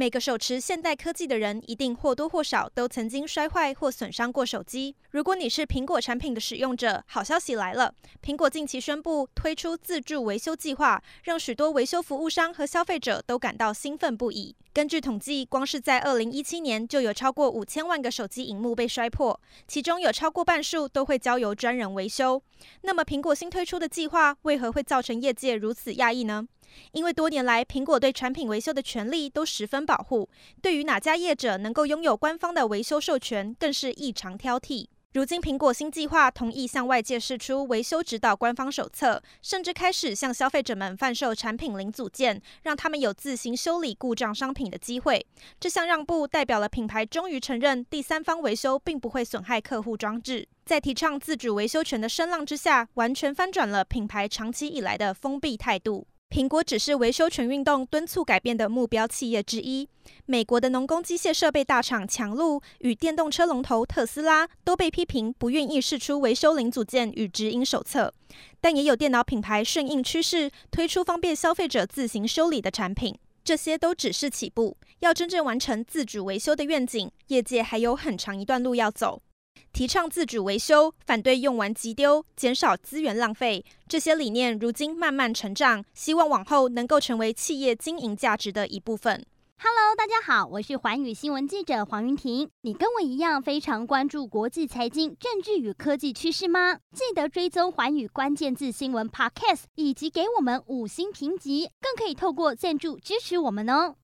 每个手持现代科技的人，一定或多或少都曾经摔坏或损伤过手机。如果你是苹果产品的使用者，好消息来了！苹果近期宣布推出自助维修计划，让许多维修服务商和消费者都感到兴奋不已。根据统计，光是在2017年就有超过五千万个手机荧幕被摔破，其中有超过半数都会交由专人维修。那么，苹果新推出的计划为何会造成业界如此讶异呢？因为多年来，苹果对产品维修的权利都十分保护，对于哪家业者能够拥有官方的维修授权，更是异常挑剔。如今，苹果新计划同意向外界释出维修指导官方手册，甚至开始向消费者们贩售产品零组件，让他们有自行修理故障商品的机会。这项让步代表了品牌终于承认第三方维修并不会损害客户装置。在提倡自主维修权的声浪之下，完全翻转了品牌长期以来的封闭态度。苹果只是维修权运动敦促改变的目标企业之一。美国的农工机械设备大厂强路与电动车龙头特斯拉都被批评不愿意释出维修零组件与指引手册，但也有电脑品牌顺应趋势推出方便消费者自行修理的产品。这些都只是起步，要真正完成自主维修的愿景，业界还有很长一段路要走。提倡自主维修，反对用完即丢，减少资源浪费，这些理念如今慢慢成长，希望往后能够成为企业经营价值的一部分。Hello，大家好，我是寰宇新闻记者黄云婷。你跟我一样非常关注国际财经、政治与科技趋势吗？记得追踪寰宇关键字新闻 Podcast，以及给我们五星评级，更可以透过赞助支持我们哦。